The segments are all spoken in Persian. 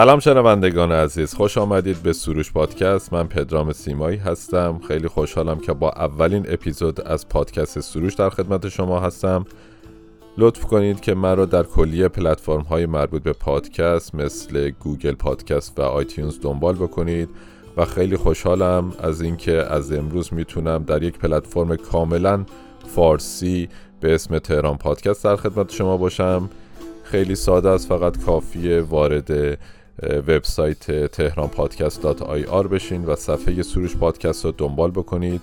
سلام شنوندگان عزیز خوش آمدید به سروش پادکست. من پدرام سیمایی هستم. خیلی خوشحالم که با اولین اپیزود از پادکست سروش در خدمت شما هستم. لطف کنید که من رو در کلیه پلتفرم های مربوط به پادکست مثل گوگل پادکست و iTunes دنبال بکنید و خیلی خوشحالم از اینکه از امروز می‌تونم در یک پلتفرم کاملا فارسی به اسم تهران پادکست در خدمت شما باشم. خیلی ساده است فقط کافیه وارد وبسایت تهران پادکست بشین و صفحه سروش پادکست رو دنبال بکنید.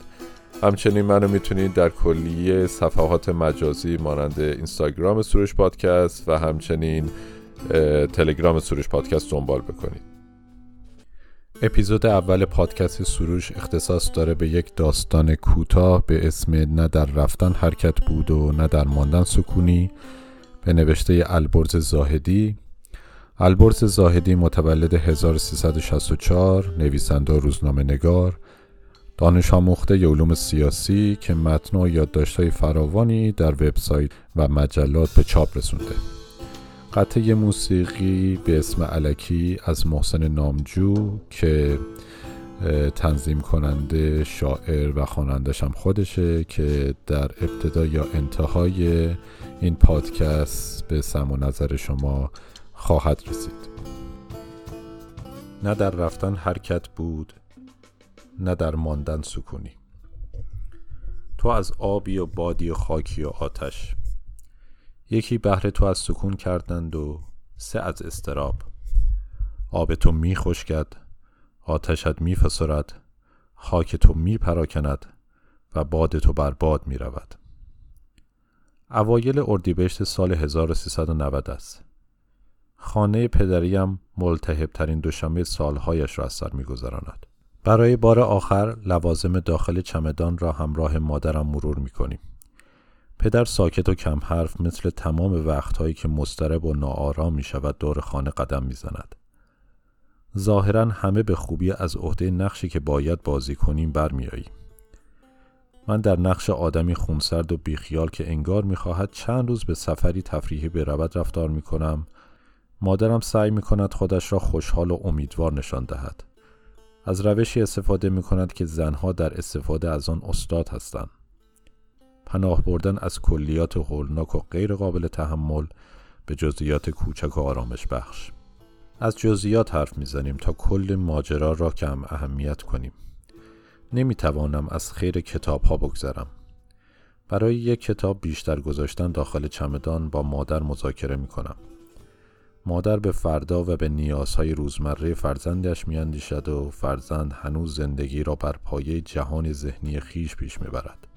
همچنین منو می‌تونید در کلیه صفحات مجازی مانند اینستاگرام سروش پادکست و همچنین تلگرام سروش پادکست دنبال بکنید. اپیزود اول پادکست سروش اختصاص داره به یک داستان کوتاه به اسم نه در رفتن حرکت بود و نه در ماندن سکونی. به نوشته البرز زاهدی البرز زاهدی متولد 1364 نویسنده روزنامه نگار دانش آموخته علوم سیاسی که متن و یادداشت‌های فراوانی در وبسایت و مجلات به چاپ رسونده. قطعه موسیقی به اسم علکی از محسن نامجو که تنظیم کننده شاعر و خوانندش هم خودشه که در ابتدا یا انتهای این پادکست به سم و نظر شما خواهد رسید. نه در رفتن حرکت بود نه در ماندن سکونی. تو از آبی و بادی و خاکی و آتش. یکی بهر تو از سکون کردند و سه از استراب آب تو می خشکد آتشت می فسرد خاک تو می پراکند و باد تو بر باد می رود. اوایل اردیبهشت سال 1390 است. خانه پدریم ملتهب ترین دوشنبه سالهایش را از سر میگذراند برای بار آخر لوازم داخل چمدان را همراه مادرم مرور می کنیم. پدر ساکت و کم حرف مثل تمام وقتهایی که مسترب و ناآرام می شود دور خانه قدم می زند. ظاهرا همه به خوبی از عهده نقشی که باید بازی کنیم برمیاییم. من در نقش آدمی خونسرد و بیخیال که انگار می‌خواهد چند روز به سفری تفریحی برود رفتار می کنم مادرم سعی می کند خودش را خوشحال و امیدوار نشان دهد. از روشی استفاده می کند که زنها در استفاده از آن استاد هستند. پناه بردن از کلیات هولناک و غیر قابل تحمل به جزئیات کوچک و آرامش بخش. از جزئیات حرف می‌زنیم تا کل ماجرا را کم اهمیت کنیم. نمی توانم از خیر کتاب ها بگذرم. برای یک کتاب بیشتر گذاشتن داخل چمدان با مادر مذاکره می کنم. مادر به فردا و به نیازهای روزمره فرزندش میاندیشد و فرزند هنوز زندگی را بر پایه جهان ذهنی خیش پیش می‌برد.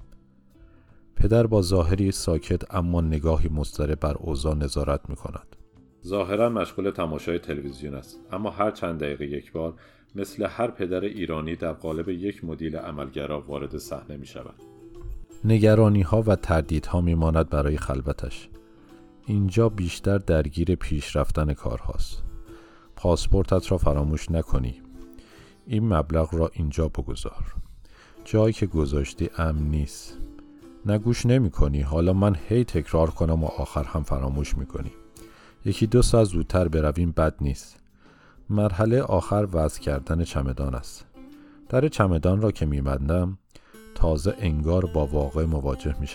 پدر با ظاهری ساکت اما نگاهی مضطرب بر اوضاع نظارت می کند. ظاهرا مشغول تماشای تلویزیون است اما هر چند دقیقه یک بار مثل هر پدر ایرانی در قالب یک مدیل عملگرا وارد صحنه می شود. نگرانی ها و تردیدها می ماند برای خلوتش. اینجا بیشتر درگیر پیش رفتن کارهاست. پاسپورتت را فراموش نکنی. این مبلغ را اینجا بگذار. جایی که گذاشتی امن نیست. نگوش نمی کنی. حالا من هی تکرار کنم و آخر هم فراموش می کنی. یکی دو ساعت زودتر برویم بد نیست. مرحله آخر وضع کردن چمدان است. در چمدان را که میبندم تازه انگار با واقع مواجه می.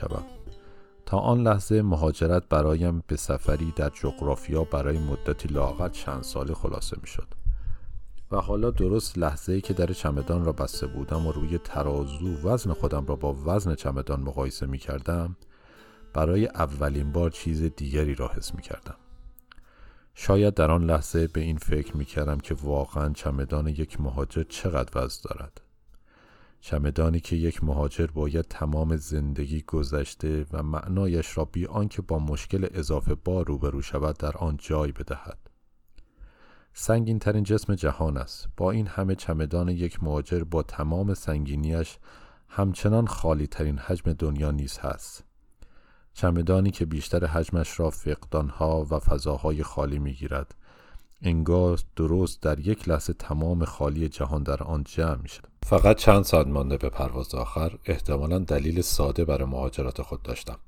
تا آن لحظه مهاجرت برایم به سفری در جغرافیا برای مدتی لاغت چند سالی خلاصه می شد. و حالا درست لحظه ای که در چمدان را بسته بودم و روی ترازو وزن خودم را با وزن چمدان مقایسه می کردم برای اولین بار چیز دیگری را حس می کردم. شاید در آن لحظه به این فکر می کردم که واقعا چمدان یک مهاجر چقدر وزن دارد. چمدانی که یک مهاجر باید تمام زندگی گذشته و معنایش را بی آنکه با مشکل اضافه بار روبرو شود در آن جای بدهد. سنگین ترین جسم جهان است. با این همه چمدان یک مهاجر با تمام سنگینیش همچنان خالی ترین حجم دنیا نیز هست. چمدانی که بیشتر حجمش را فقدانها و فضاهای خالی می گیرد انگار درست در یک لحظه تمام خالی جهان در آن جمع می شد. فقط چند ساعت مانده به پرواز آخر احتمالا دلیل ساده برای مهاجرت خود داشتم.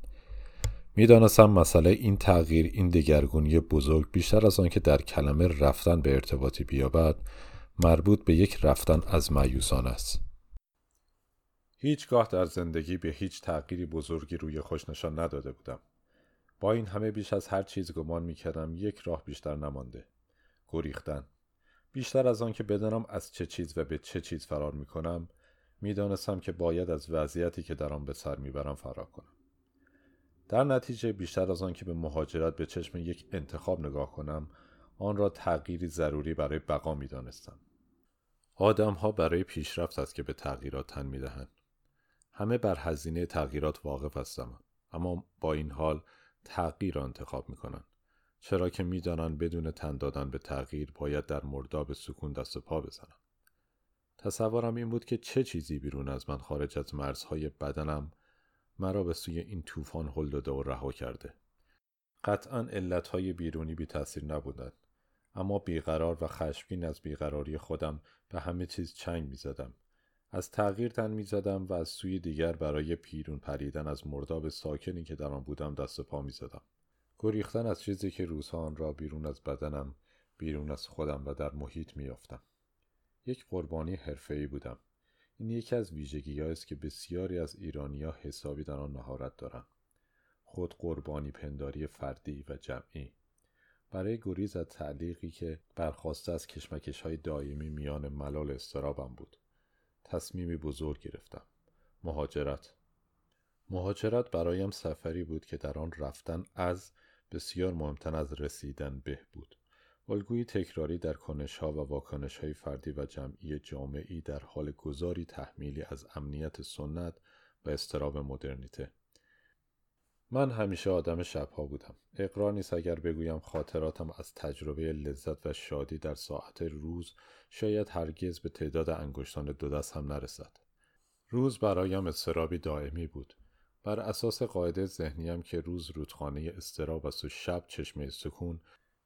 می‌دانستم مسئله این تغییر این دگرگونی بزرگ بیشتر از آنکه در کلمه رفتن به ارتباطی بیابد مربوط به یک رفتن از معیوسان است. هیچگاه در زندگی به هیچ تغییری بزرگی روی خوش نشان نداده بودم. با این همه بیش از هر چیز گمان می کردم یک راه بیشتر نمانده. گریختن. بیشتر از آن که بدانم از چه چیز و به چه چیز فرار می کنم می‌دانستم که باید از وضعیتی که در آن به سر می‌برم فرار کنم در نتیجه بیشتر از آن که به مهاجرت به چشم یک انتخاب نگاه کنم آن را تغییری ضروری برای بقا می دانستم. آدم ها برای پیشرفت است که به تغییرات تن می دهند. همه بر هزینه تغییرات واقف هستم اما با این حال تغییر را انتخاب می کنند. چرا که می‌دانند بدون تن دادن به تغییر باید در مرداب سکون دست پا بزنم. تصورم این بود که چه چیزی بیرون از من خارج از مرزهای بدنم مرا به سوی این طوفان هل داده و رها کرده. قطعا علتهای بیرونی بی تاثیر نبودند اما بیقرار و خشمگین از بیقراری خودم به همه چیز چنگ می‌زدم. از تغییر تن می‌زدم و از سوی دیگر برای پیرون پریدن از مرداب ساکنی که در آن بودم دست پا می‌زدم. گریختن از چیزی که روزها آن را بیرون از بدنم بیرون از خودم و در محیط میافتم یک قربانی حرفه‌ای بودم. این یکی از ویژگی است که بسیاری از ایرانیا حسابی در آن مهارت دارند. خود قربانی پنداری فردی و جمعی. برای گریز از تعلیقی که برخواسته از کشمکش های دائمی میان ملال استرابم بود تصمیمی بزرگ گرفتم. مهاجرت. مهاجرت برایم سفری بود که در آن رفتن از بسیار مهمتر از رسیدن به بود الگویی تکراری در کنشها و واکنشهای فردی و جمعی جامعی در حال گذاری تحمیلی از امنیت سنت و استراب مدرنیته. من همیشه آدم شبها بودم. اقرار نیست اگر بگویم خاطراتم از تجربه لذت و شادی در ساعت روز شاید هرگز به تعداد انگشتان دو دست هم نرسد. روز برایم استرابی دائمی بود. بر اساس قاعده ذهنیم که روز رودخانه استراب است و شب چشمه سکون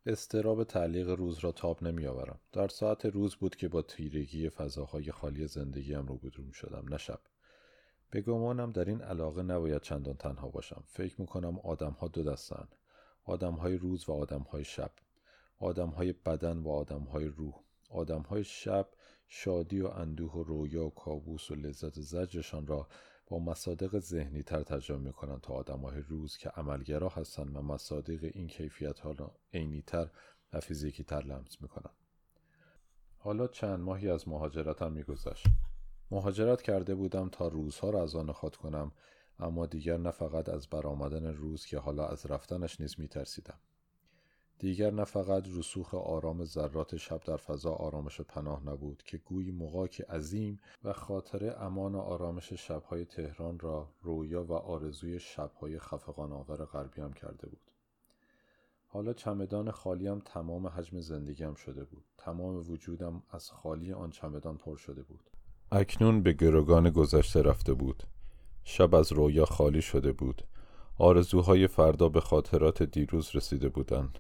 استراب تعلیق روز را تاب نمی آورم. در ساعت روز بود که با تیرگی فضاهای خالی زندگیم روبرو می شدم نه شب. به گمانم در این علاقه نباید چندان تنها باشم. فکر می کنم آدم ها دو دستن. آدم های روز و آدم های شب. آدم های بدن و آدم های روح. آدم های شب شادی و اندوه و رویا و کابوس و لذت زجرشان را مصادق ذهنی تر ترجمه می کنند تا آدمای روز که عملگرا هستند و مصادق این کیفیت ها را عینی تر و فیزیکی تر لمس می کنند. حالا چند ماهی از مهاجرتم میگذشت مهاجرت کرده بودم تا روزها را از آن خاط کنم اما دیگر نه فقط از برآمدن روز که حالا از رفتنش نیز میترسیدم دیگر نه فقط رسوخ آرام ذرات شب در فضا آرامش و پناه نبود که گویی مقاک عظیم و خاطره امان و آرامش شبهای تهران را رویا و آرزوی شبهای خفقان آور غربیم کرده بود. حالا چمدان خالیم تمام حجم زندگیم شده بود. تمام وجودم از خالی آن چمدان پر شده بود. اکنون به گروگان گذشته رفته بود. شب از رویا خالی شده بود. آرزوهای فردا به خاطرات دیروز رسیده بودند.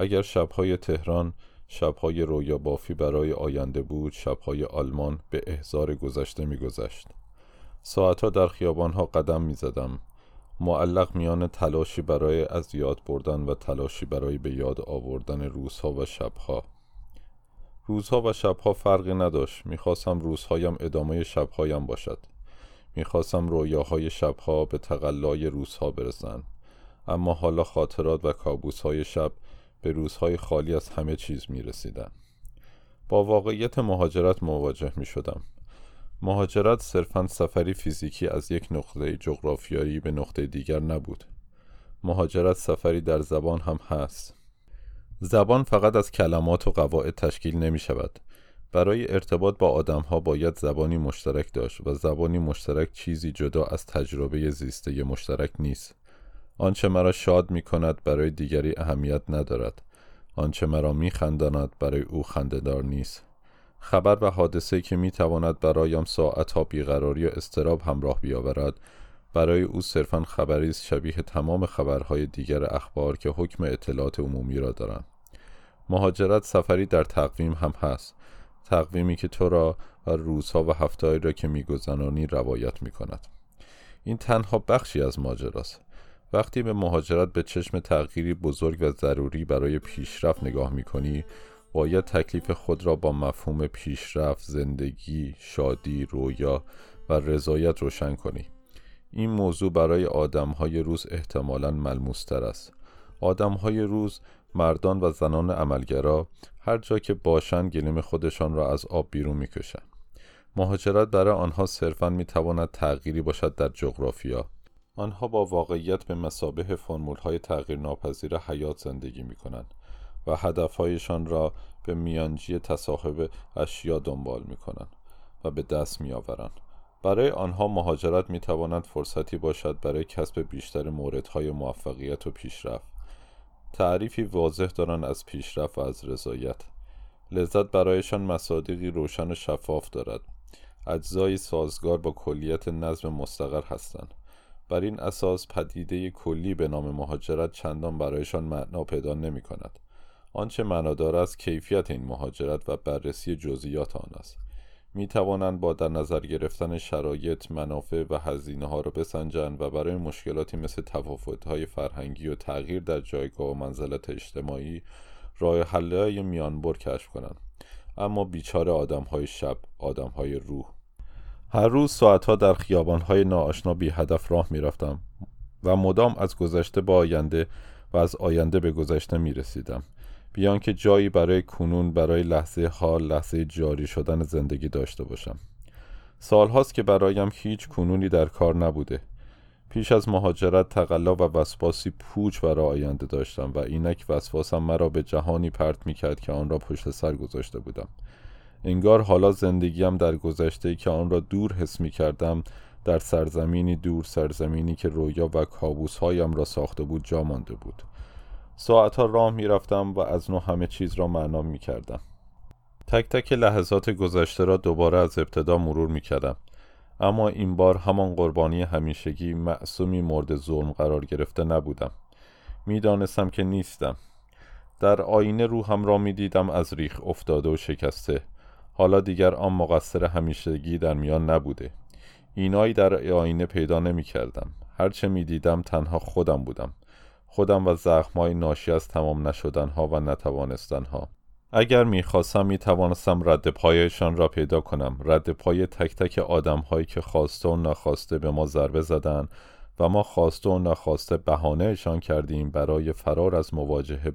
اگر شبهای تهران شبهای رویا بافی برای آینده بود شبهای آلمان به احزار گذشته میگذشت. ساعتها در خیابانها قدم می‌زدم. معلق میان تلاشی برای از یاد بردن و تلاشی برای به یاد آوردن روزها و شبها. روزها و شبها فرقی نداشت. می‌خواستم روزهایم ادامه شبهایم باشد. می‌خواستم رویاهای شبها به تقلای روزها برسند. اما حالا خاطرات و کابوسهای شب به روزهای خالی از همه چیز می رسیدم. با واقعیت مهاجرت مواجه می شدم. مهاجرت صرفا سفری فیزیکی از یک نقطه جغرافیایی به نقطه دیگر نبود. مهاجرت سفری در زبان هم هست. زبان فقط از کلمات و قواعد تشکیل نمی شود. برای ارتباط با آدم ها باید زبانی مشترک داشت و زبانی مشترک چیزی جدا از تجربه زیسته مشترک نیست. آنچه مرا شاد می کند برای دیگری اهمیت ندارد. آنچه مرا می خنداند برای او خندهدار نیست. خبر و حادثه که می تواند برایم ساعتها بیقراری و استراب همراه بیاورد برای او صرفا خبری است شبیه تمام خبرهای دیگر اخبار که حکم اطلاعات عمومی را دارند. مهاجرت سفری در تقویم هم هست تقویمی که تو را و روزها و هفتههایی را که میگذرانی روایت می کند این تنها بخشی از ماجراست. وقتی به مهاجرت به چشم تغییری بزرگ و ضروری برای پیشرفت نگاه می‌کنی باید تکلیف خود را با مفهوم پیشرفت، زندگی، شادی، رویا و رضایت روشن کنی. این موضوع برای های روز احتمالا ملموستر است. های روز مردان و زنان عملگرا هر جا که باشند گلیم خودشان را از آب بیرون می‌کشند. مهاجرت برای آنها صرفا می‌تواند تغییری باشد در جغرافیا آنها با واقعیت به مسابه فرمول های تغییر ناپذیر حیات زندگی می کنند و هدفهایشان را به میانجی تصاحب اشیا دنبال می کنند و به دست می آورند. برای آنها مهاجرت می تواند فرصتی باشد برای کسب بیشتر موردهای موفقیت و پیشرفت. تعریفی واضح دارند از پیشرفت و از رضایت. لذت برایشان مصادیقی روشن و شفاف دارد. اجزای سازگار با کلیت نظم مستقر هستند. بر این اساس پدیده کلی به نام مهاجرت چندان برایشان معنا پیدا نمی کند. آنچه معنادار است کیفیت این مهاجرت و بررسی جزئیات آن است. می توانند با در نظر گرفتن شرایط، منافع و هزینه ها را بسنجند و برای مشکلاتی مثل تفاوت های فرهنگی و تغییر در جایگاه و منزلت اجتماعی راه حلهای میانبر کشف کنند. اما بیچاره آدم های شب، آدم های روح هر روز ساعتها در خیابانهای ناآشنا بی هدف راه می رفتم و مدام از گذشته به آینده و از آینده به گذشته می رسیدم بیان که جایی برای کنون برای لحظه حال لحظه جاری شدن زندگی داشته باشم. سالهاست که برایم هیچ کنونی در کار نبوده. پیش از مهاجرت تقلا و وسواسی پوچ برای آینده داشتم و اینک وسواسم مرا به جهانی پرت می کرد که آن را پشت سر گذاشته بودم. انگار حالا زندگیم در گذشته که آن را دور حس می کردم در سرزمینی دور سرزمینی که رویا و کابوسهایم را ساخته بود جا مانده بود. ساعتها راه می رفتم و از نو همه چیز را معنا می کردم تک تک لحظات گذشته را دوباره از ابتدا مرور می کردم اما این بار همان قربانی همیشگی معصومی مورد ظلم قرار گرفته نبودم. می‌دانستم که نیستم. در آینه روحم را می دیدم از ریخ افتاده و شکسته. حالا دیگر آن مقصر همیشگی در میان نبوده. اینایی در آینه پیدا نمی کردم هرچه می دیدم تنها خودم بودم. خودم و زخمای ناشی از تمام نشدنها و نتوانستنها. اگر می‌خواستم می توانستم رد پایشان را پیدا کنم. رد پای تک تک آدم هایی که خواسته و نخواسته به ما ضربه زدن و ما خواسته و نخواسته بهانهشان کردیم برای فرار از مواجهه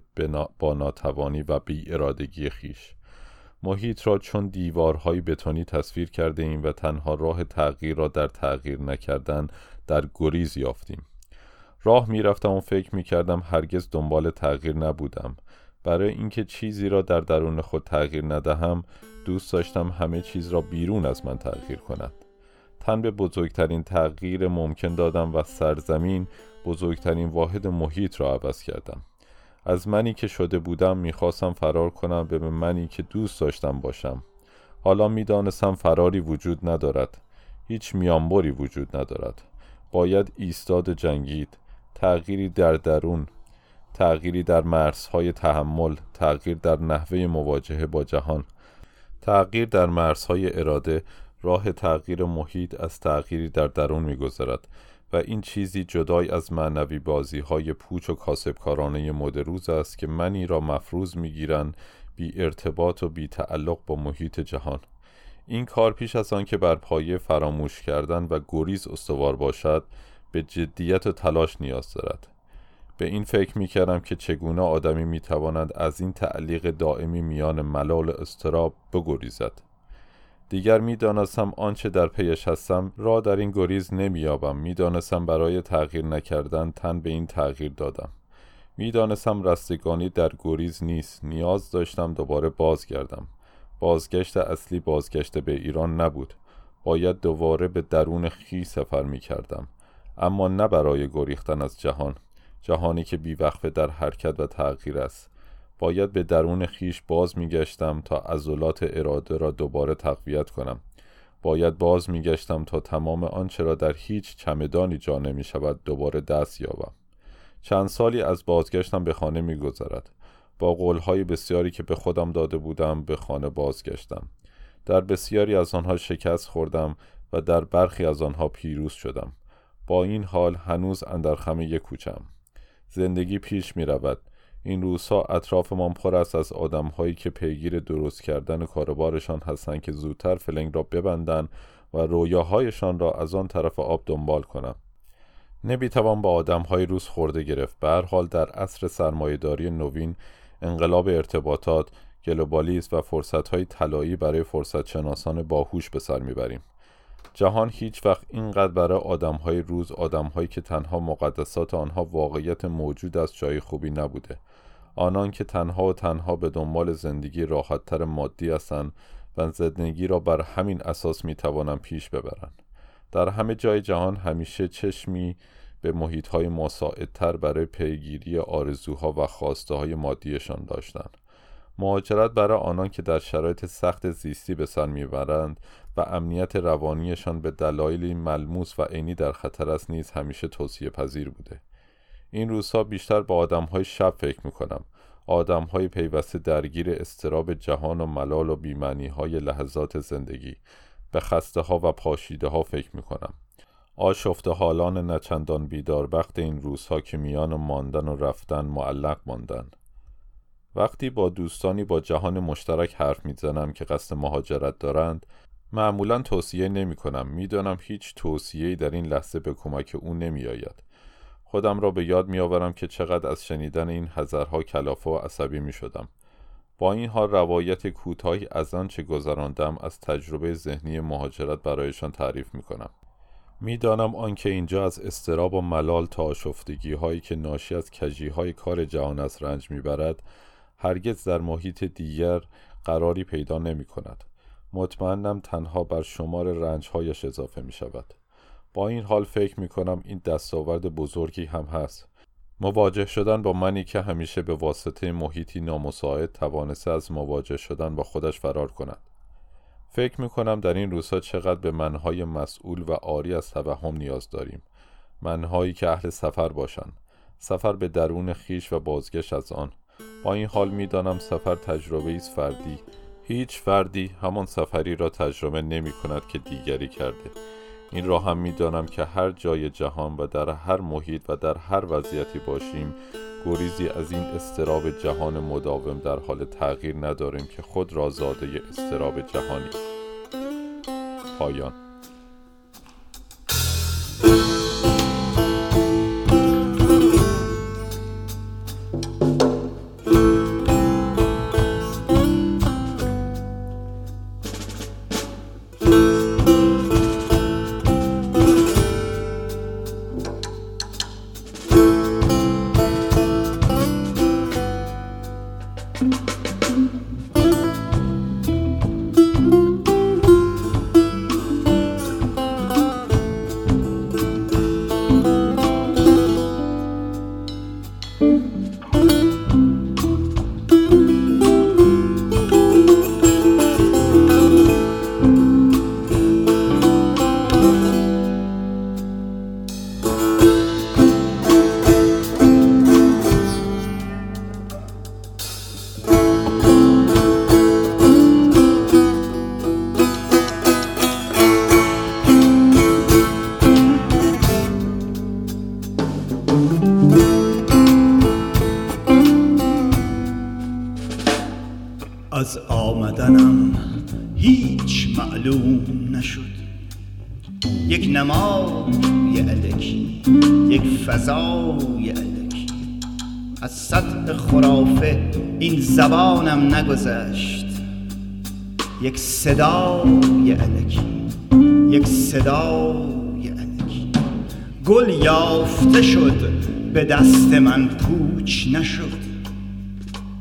با ناتوانی و بی ارادگی خیش. محیط را چون دیوارهای بتونی تصویر کرده ایم و تنها راه تغییر را در تغییر نکردن در گریز یافتیم. راه می‌رفتم و فکر می‌کردم هرگز دنبال تغییر نبودم. برای اینکه چیزی را در درون خود تغییر ندهم دوست داشتم همه چیز را بیرون از من تغییر کند. تن به بزرگترین تغییر ممکن دادم و سرزمین بزرگترین واحد محیط را عوض کردم. از منی که شده بودم می‌خواستم فرار کنم به منی که دوست داشتم باشم. حالا می‌دانستم فراری وجود ندارد. هیچ میانبری وجود ندارد. باید ایستاد جنگید. تغییری در درون. تغییری در مرزهای تحمل. تغییر در نحوه مواجهه با جهان. تغییر در مرزهای اراده. راه تغییر محیط از تغییری در درون میگذرد. این چیزی جدای از معنوی بازی های پوچ و کاسبکارانه مدروز است که منی را مفروض می‌گیرند بی ارتباط و بی تعلق با محیط جهان. این کار پیش از آن که بر پایه فراموش کردن و گریز استوار باشد به جدیت و تلاش نیاز دارد. به این فکر می کردم که چگونه آدمی می تواند از این تعلیق دائمی میان ملال استراب بگریزد. دیگر می‌دانستم آنچه در پیش هستم را در این گریز نمییابم. می‌دانستم برای تغییر نکردن تن به این تغییر دادم. می‌دانستم رستگانی در گریز نیست. نیاز داشتم دوباره بازگردم. بازگشت اصلی بازگشت به ایران نبود. باید دوباره به درون خی سفر می کردم اما نه برای گریختن از جهان. جهانی که بیوقفه در حرکت و تغییر است. باید به درون خیش باز میگشتم تا عضلات اراده را دوباره تقویت کنم. باید باز میگشتم تا تمام آنچه را در هیچ چمدانی جا نمی شود دوباره دست یابم. چند سالی از بازگشتم به خانه میگذرد. با قولهای بسیاری که به خودم داده بودم به خانه بازگشتم. در بسیاری از آنها شکست خوردم و در برخی از آنها پیروز شدم. با این حال هنوز اندر خمه کوچم زندگی پیش می رود این روزها اطرافمان پر است از آدمهایی که پیگیر درست کردن کاربارشان هستند که زودتر فلنگ را ببندند و رویاهایشان را از آن طرف آب دنبال کنم نمی‌توان با آدمهای روز خورده گرفت. به حال در عصر سرمایهداری نوین انقلاب ارتباطات گلوبالیسم و فرصتهای طلایی برای فرصت شناسان باهوش به سر می‌بریم. جهان هیچ وقت اینقدر برای آدمهای روز آدمهایی که تنها مقدسات آنها واقعیت موجود است جای خوبی نبوده. آنان که تنها و تنها به دنبال زندگی راحتتر مادی هستند و زندگی را بر همین اساس می توانند پیش ببرند. در همه جای جهان همیشه چشمی به محیط های مساعدتر برای پیگیری آرزوها و خواسته های مادیشان داشتند. مهاجرت برای آنان که در شرایط سخت زیستی به سر می‌برند و امنیت روانیشان به دلایلی ملموس و عینی در خطر است نیز همیشه توصیه پذیر بوده. این روزها بیشتر با آدمهای شب فکر می‌کنم. آدمهای پیوسته درگیر استراب جهان و ملال و بیمعنی های لحظات زندگی. به خسته ها و پاشیده ها فکر می‌کنم. آشفته حالان نچندان بیدار وقت این روزها که میان و ماندن و رفتن معلق ماندن. وقتی با دوستانی با جهان مشترک حرف می‌زنم که قصد مهاجرت دارند معمولا توصیه نمی کنم می‌دانم هیچ توصیه‌ای در این لحظه به کمک او نمی آید خودم را به یاد می آورم که چقدر از شنیدن این هزارها کلافه و عصبی می شدم با این حال روایت کوتاهی از آن چه گذراندم از تجربه ذهنی مهاجرت برایشان تعریف می کنم می‌دانم آنکه اینجا از استراب و ملال تا آشفتگی هایی که ناشی از کجی های کار جهان از رنج می‌برد هرگز در محیط دیگر قراری پیدا نمی کند مطمئنم تنها بر شمار رنجهایش اضافه می شود با این حال فکر می کنم این دستاورد بزرگی هم هست. مواجه شدن با منی که همیشه به واسطه محیطی نامساعد توانسته از مواجه شدن با خودش فرار کند. فکر می کنم در این روزها چقدر به منهای مسئول و آری از توهم نیاز داریم. منهایی که اهل سفر باشند سفر به درون خیش و بازگشت از آن. با این حال می‌دانم سفر تجربه است فردی. هیچ فردی همان سفری را تجربه نمی کند که دیگری کرده. این را هم می‌دانم که هر جای جهان و در هر محیط و در هر وضعیتی باشیم گریزی از این استراب جهان مداوم در حال تغییر نداریم که خود را زاده استراب جهانی. پایان. نگذشت یک صدای علکی یک صدای علکی گل یافته شد به دست من پوچ نشد.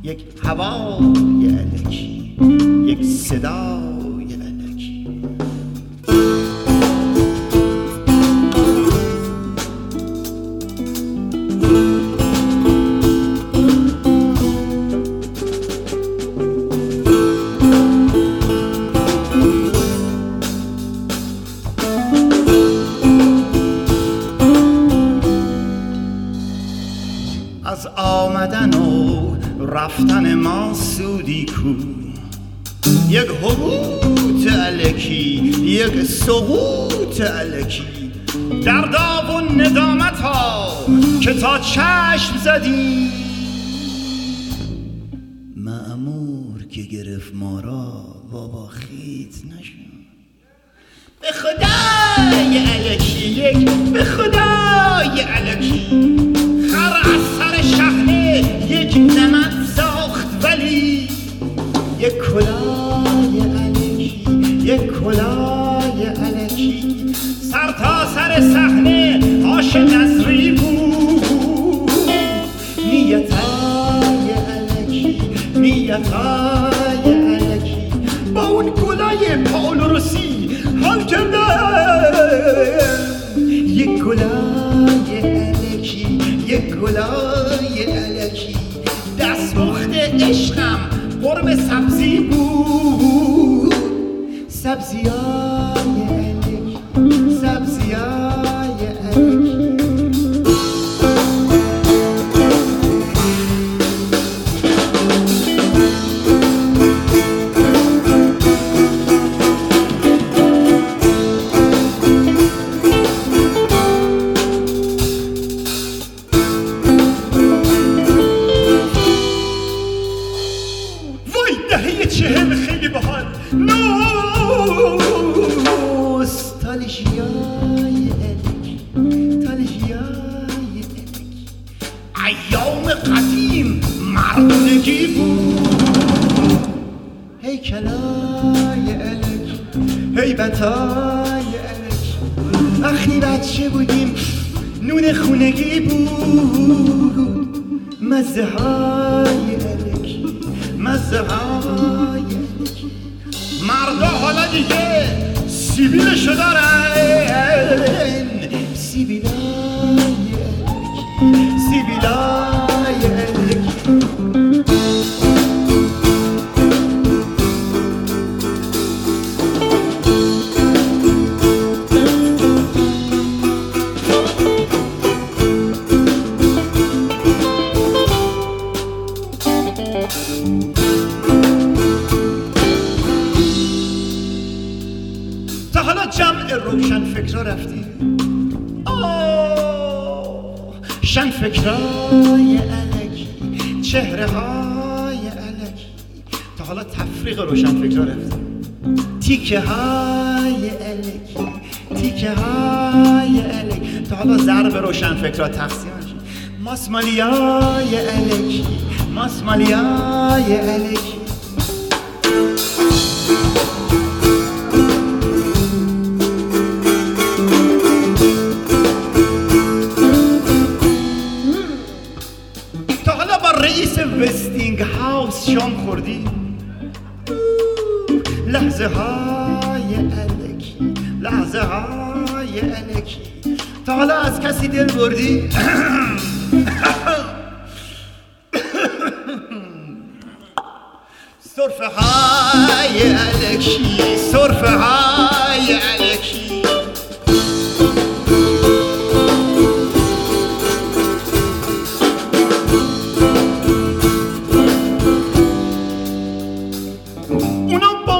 یک هوای علکی یک صدای رفتن ما سودی کو. یک حبوط علکی یک سقوط علکی در داون ندامت ها که تا چشم زدی. معمور که گرفت ما را بابا خیت نشون به خدای علکی یک به خدای علکی آش نظری بود نیتای علکی نیتای علکی با اون گلای پاولوسی حال کردم. یک گلای علکی یک گلای علکی دستمخت عشقم قرم سبزی بود. سبزی حالا دیگه سیبیلشو دارن سیبیلای ضرب روشن فکرها تقسیم ماسمالیای علکی ماسمالیای علکی دل بردی صرفه های الکی صرفه های الکی. اونا با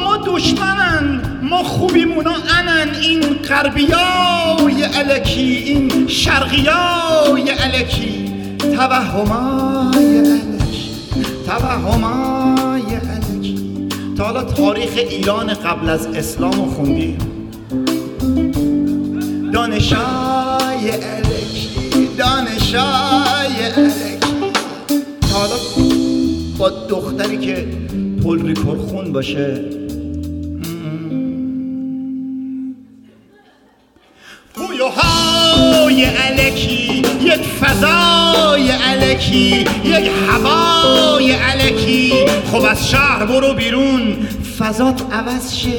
ما خوبیمونا انن این غربیای علکی این شرقیای علکی توهمای علکی توهمای علکی تا حالا تاریخ ایران قبل از اسلام خوندی دانشای علکی دانشای علکی تا حالا با دختری که پلری پرخون باشه های علکی یک فضای علکی یک هوای علکی خب از شهر برو بیرون فضات عوض شه.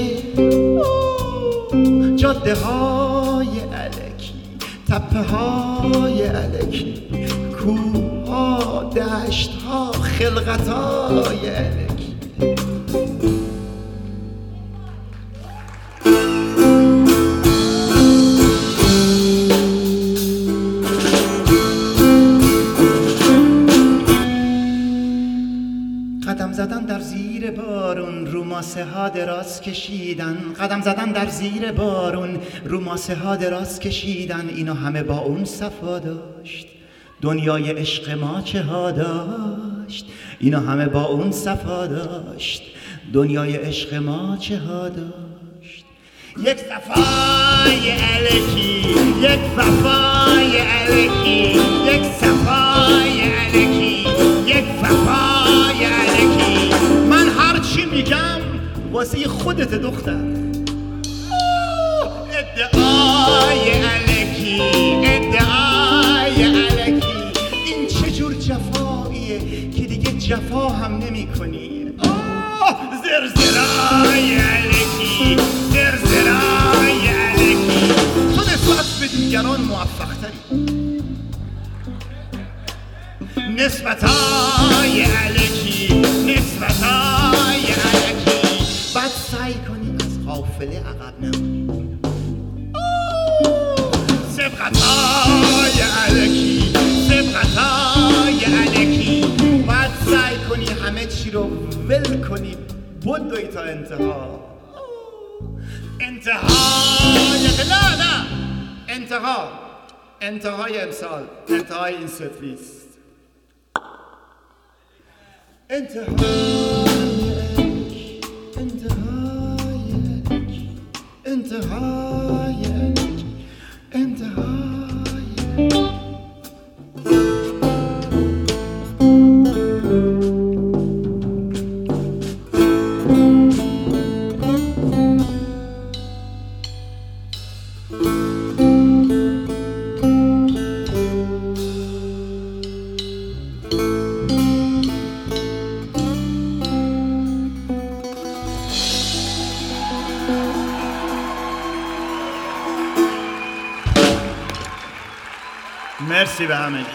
جاده های علکی تپه های علکی کوه ها دشت ها خلقت های علکی رو روماسه ها دراز کشیدن. قدم زدن در زیر بارون. روماسه ها دراز کشیدن. اینو همه با اون صفا داشت. دنیای عشق ما چه ها داشت؟ اینو همه با اون صفا داشت. دنیای عشق ما چه ها داشت؟ یک صفای علکی یک صفای علکی یک صفای علکی یک صفای علکی واسه خودت دختر. ادعای علکی ادعای علکی این چه جور جفاییه که دیگه جفا هم نمی کنی زرزرای علکی زرزرای علکی تو نسبت به دیگران موفق تری نسبتای علکی نسبتای علکی قافله عقب نمونی سبقتای علکی سبقتای علکی بعد سعی کنی همه چی رو ول کنی. بدوی تا انتها. انتهای نه انتها. انتهای امسال. انتهای این ستلیست انتهای انتهای مرسی به همه